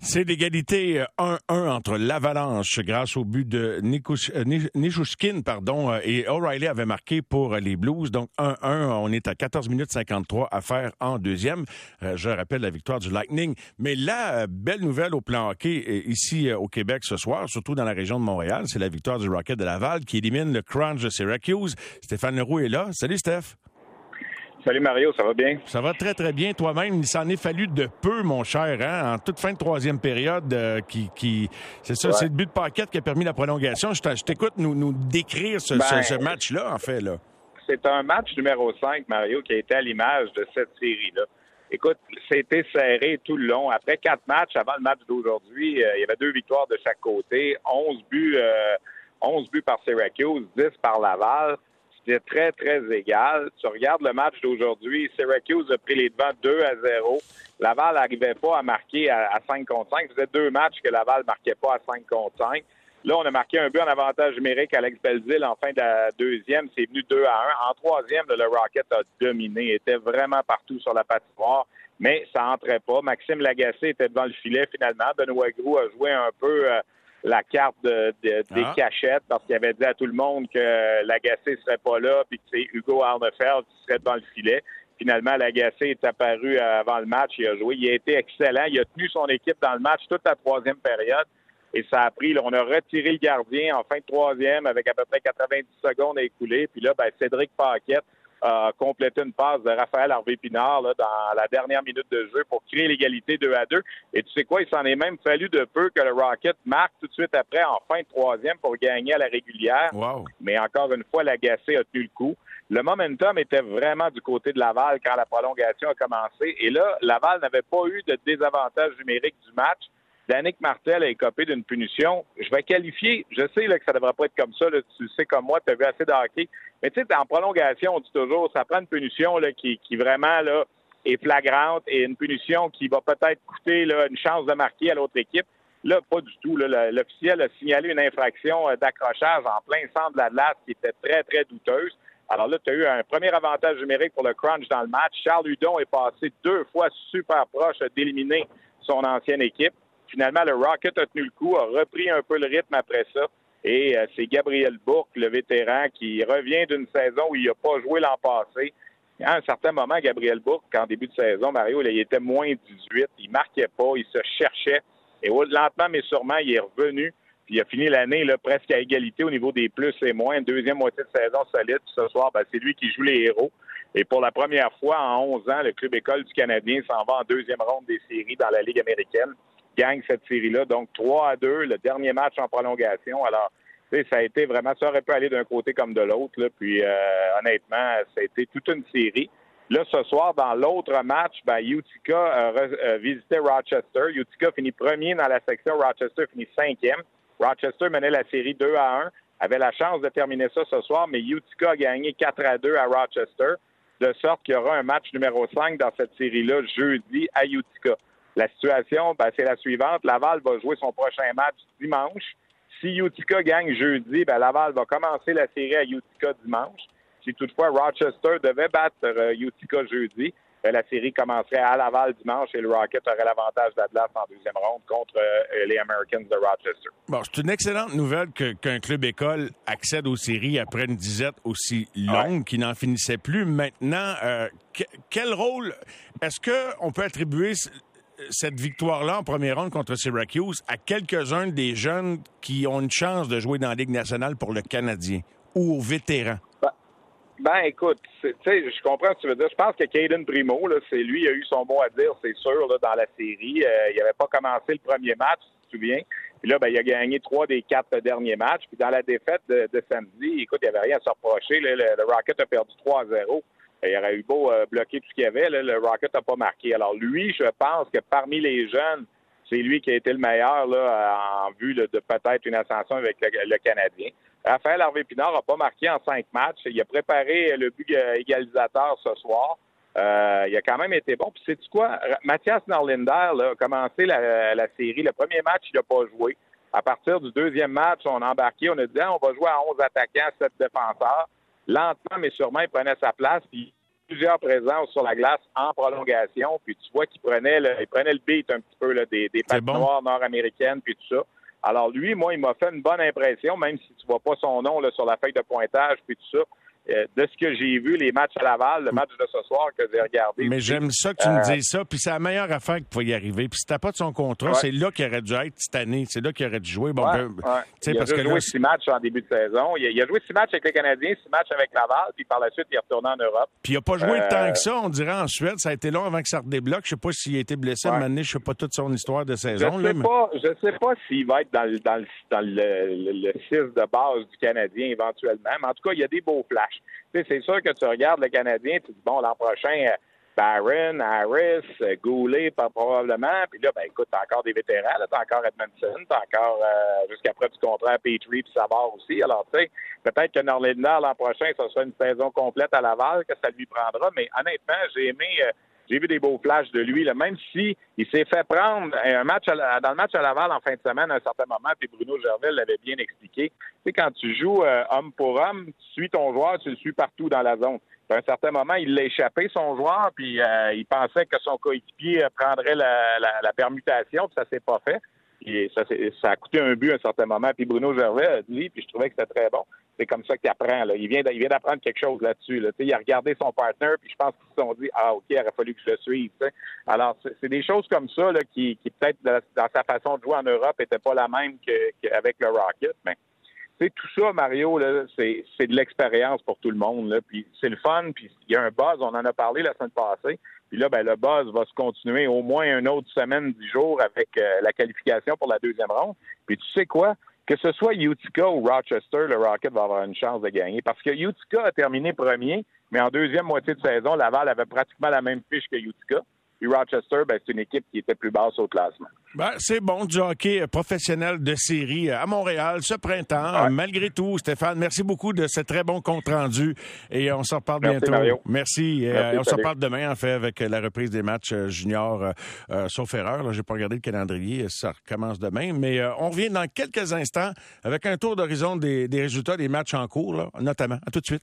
C'est l'égalité 1-1 euh, entre l'Avalanche grâce au but de euh, Nishushkin pardon, euh, et O'Reilly avait marqué pour les Blues. Donc 1-1, on est à 14 minutes 53 à faire en deuxième. Je rappelle la victoire du Lightning. Mais la belle nouvelle au plan hockey ici au Québec ce soir, surtout dans la région de Montréal, c'est la victoire du Rocket de Laval qui élimine le Crunch de Syracuse. Stéphane Leroux est là. Salut Steph. Salut Mario, ça va bien? Ça va très, très bien. Toi-même, il s'en est fallu de peu, mon cher, hein? en toute fin de troisième période. Euh, qui, qui... C'est ça, c'est le but de paquette qui a permis la prolongation. Je t'écoute nous, nous décrire ce, ben, match-là, en fait. là. C'est un match numéro 5, Mario, qui a été à l'image de cette série-là. Écoute, c'était serré tout le long. Après quatre matchs, avant le match d'aujourd'hui, euh, il y avait deux victoires de chaque côté, 11 buts, euh, 11 buts par Syracuse, 10 par Laval c'était très, très égal. Tu regardes le match d'aujourd'hui, Syracuse a pris les devants 2 à 0. Laval n'arrivait pas à marquer à, 5 contre 5. C'était deux matchs que Laval ne marquait pas à 5 contre 5. Là, on a marqué un but en avantage numérique. Alex Belzil, en fin de la deuxième, c'est venu 2 à 1. En troisième, le Rocket a dominé, était vraiment partout sur la patinoire, mais ça entrait pas. Maxime Lagacé était devant le filet finalement. Benoît Grou a joué un peu... Euh, la carte de, des ah. cachettes parce qu'il avait dit à tout le monde que l'agacé serait pas là puis que c'est Hugo Arnefeld qui serait dans le filet. Finalement, l'agacé est apparu avant le match. Il a joué. Il a été excellent. Il a tenu son équipe dans le match toute la troisième période. Et ça a pris, on a retiré le gardien en fin de troisième avec à peu près 90 secondes à écouler. Puis là, ben, Cédric Paquette a complété une passe de Raphaël Harvey-Pinard dans la dernière minute de jeu pour créer l'égalité 2 à 2. Et tu sais quoi, il s'en est même fallu de peu que le Rocket marque tout de suite après en fin de troisième pour gagner à la régulière. Mais encore une fois, l'agacé a tenu le coup. Le momentum était vraiment du côté de Laval quand la prolongation a commencé. Et là, Laval n'avait pas eu de désavantage numérique du match. Danick Martel a écopé d'une punition. Je vais qualifier, je sais là, que ça ne devrait pas être comme ça. tu sais comme moi, tu as vu assez de. Mais tu sais, en prolongation, on dit toujours, ça prend une punition là, qui, vraiment là, est flagrante et une punition qui va peut-être coûter là, une chance de marquer à l'autre équipe. Là, pas du tout. L'officiel a signalé une infraction euh, d'accrochage en plein centre de la glace qui était très, très douteuse. Alors là, tu as eu un premier avantage numérique pour le crunch dans le match. Charles Hudon est passé deux fois super proche d'éliminer son ancienne équipe. Finalement, le Rocket a tenu le coup, a repris un peu le rythme après ça. Et euh, c'est Gabriel Bourque, le vétéran, qui revient d'une saison où il n'a pas joué l'an passé. À un certain moment, Gabriel Bourque, en début de saison, Mario, il était moins 18. Il marquait pas, il se cherchait. Et lentement, mais sûrement, il est revenu. Puis il a fini l'année presque à égalité au niveau des plus et moins. Deuxième moitié de saison solide. ce soir, ben, c'est lui qui joue les héros. Et pour la première fois en 11 ans, le club école du Canadien s'en va en deuxième ronde des séries dans la Ligue américaine gagne cette série-là. Donc, 3 à 2, le dernier match en prolongation. Alors, ça a été vraiment, ça aurait pu aller d'un côté comme de l'autre. Puis, euh, honnêtement, ça a été toute une série. Là, ce soir, dans l'autre match, ben, Utica a visité Rochester. Utica finit premier dans la section. Rochester finit cinquième. Rochester menait la série 2 à 1. Avait la chance de terminer ça ce soir, mais Utica a gagné 4 à 2 à Rochester, de sorte qu'il y aura un match numéro 5 dans cette série-là jeudi à Utica. La situation, ben, c'est la suivante. Laval va jouer son prochain match dimanche. Si Utica gagne jeudi, ben, Laval va commencer la série à Utica dimanche. Si toutefois Rochester devait battre euh, Utica jeudi, ben, la série commencerait à Laval dimanche et le Rocket aurait l'avantage d'Atlas en deuxième ronde contre euh, les Americans de Rochester. Bon, c'est une excellente nouvelle qu'un club école accède aux séries après une disette aussi longue qui n'en finissait plus. Maintenant, euh, quel rôle est-ce qu'on peut attribuer cette victoire-là en première ronde contre Syracuse à quelques-uns des jeunes qui ont une chance de jouer dans la Ligue nationale pour le Canadien ou aux vétérans? Ben, ben écoute, je comprends ce que tu veux dire. Je pense que Caden Primo, c'est lui qui a eu son mot à dire, c'est sûr, dans la série. Euh, il n'avait pas commencé le premier match, si tu te souviens. Puis là, ben, il a gagné trois des quatre derniers matchs. Puis dans la défaite de, samedi, écoute, il n'y avait rien à se reprocher. le, Rocket a perdu 3-0 il aurait eu beau euh, bloquer tout ce qu'il y avait, le Rocket n'a pas marqué. Alors lui, je pense que parmi les jeunes, c'est lui qui a été le meilleur là, en vue de peut-être une ascension avec le, Canadien. Raphaël Harvey-Pinard n'a pas marqué en cinq matchs. Il a préparé le but égalisateur ce soir. Euh, il a quand même été bon. Puis c'est quoi? Mathias Norlinder a commencé la, série. Le premier match, il n'a pas joué. À partir du deuxième match, on a embarqué. On a dit ah, on va jouer à 11 attaquants, 7 défenseurs lentement mais sûrement, il prenait sa place. Puis plusieurs présences sur la glace en prolongation, puis tu vois qu'il prenait le, il prenait le beat un petit peu là, des, des patinoires nord-américaines, puis tout ça. Alors lui, moi, il m'a fait une bonne impression, même si tu vois pas son nom là, sur la feuille de pointage, puis tout ça. Euh, de ce que j'ai vu, les matchs à Laval, le match de ce soir que j'ai regardé. Mais j'aime ça que tu me euh, dises ça, puis c'est la meilleure affaire qu'il pouvait y arriver. Puis si t'as pas de son contrat, c'est là qu'il aurait dû être cette année. C'est là qu'il aurait dû jouer. Bon, ben, il a parce joué six matchs en début de saison. Il a, joué six matchs avec les Canadiens, six matchs avec Laval, puis par la suite, il est retourné en Europe. Puis il a pas joué euh... tant que ça, on dirait, en Suède. Ça a été long avant que ça redébloque. Je sais pas s'il a été blessé, ouais. mais je sais pas toute son histoire de saison. Je sais là, pas, je sais pas s'il va être dans, dans, le, dans le, le, 6 de base du Canadien éventuellement, mais en tout cas, il y a des beaux flashs. C'est sûr que tu regardes le Canadien, tu dis, bon, l'an prochain, euh, Barron, Harris, euh, Goulet, probablement. Puis là, ben écoute, t'as encore des vétérans, t'as encore Edmondson, t'as encore euh, jusqu'à du contrat Petrie puis Savard aussi. Alors, tu sais, peut-être que Norlinder l'an prochain, ça sera une saison complète à Laval, que ça lui prendra. Mais honnêtement, j'ai aimé j'ai vu des beaux flashs de lui, là, même si il s'est fait prendre un match dans le match à Laval en fin de semaine à un certain moment, puis Bruno Gervais l'avait bien expliqué. Tu sais, quand tu joues homme pour homme, tu suis ton joueur, tu le suis partout dans la zone. À un certain moment, il l'a échappé, son joueur, puis euh, il pensait que son coéquipier euh, prendrait la, la, la permutation, puis ça s'est pas fait. Puis ça, ça, a coûté un but à un certain moment. Puis Bruno Gervais a dit, puis je trouvais que c'était très bon. C'est comme ça qu'il apprend. Il vient, d'apprendre quelque chose là-dessus. Là. Il a regardé son partenaire, puis je pense qu'ils se sont dit, ah ok, il aurait fallu que je le suive. Alors c'est des choses comme ça là, qui, qui peut-être dans sa façon de jouer en Europe n'étaient pas la même qu'avec le Rocket. Mais tout ça, Mario, c'est, de l'expérience pour tout le monde. C'est le fun, puis il y a un buzz, on en a parlé la semaine passée. Puis là, ben, le buzz va se continuer au moins une autre semaine, dix jours avec euh, la qualification pour la deuxième ronde. Puis tu sais quoi? Que ce soit Utica ou Rochester, le Rocket va avoir une chance de gagner. Parce que Utica a terminé premier, mais en deuxième moitié de saison, Laval avait pratiquement la même fiche que Utica. Puis Rochester, ben, c'est une équipe qui était plus basse au classement. Ben, c'est bon du hockey professionnel de série à Montréal ce printemps. Ouais. Malgré tout, Stéphane, merci beaucoup de ce très bon compte rendu et on s'en reparle merci, bientôt. Mario. Merci. merci on s'en parle demain en fait avec la reprise des matchs juniors euh, sauf erreur. Là, j'ai pas regardé le calendrier, ça recommence demain, mais euh, on revient dans quelques instants avec un tour d'horizon des, des résultats des matchs en cours, là, notamment. À tout de suite.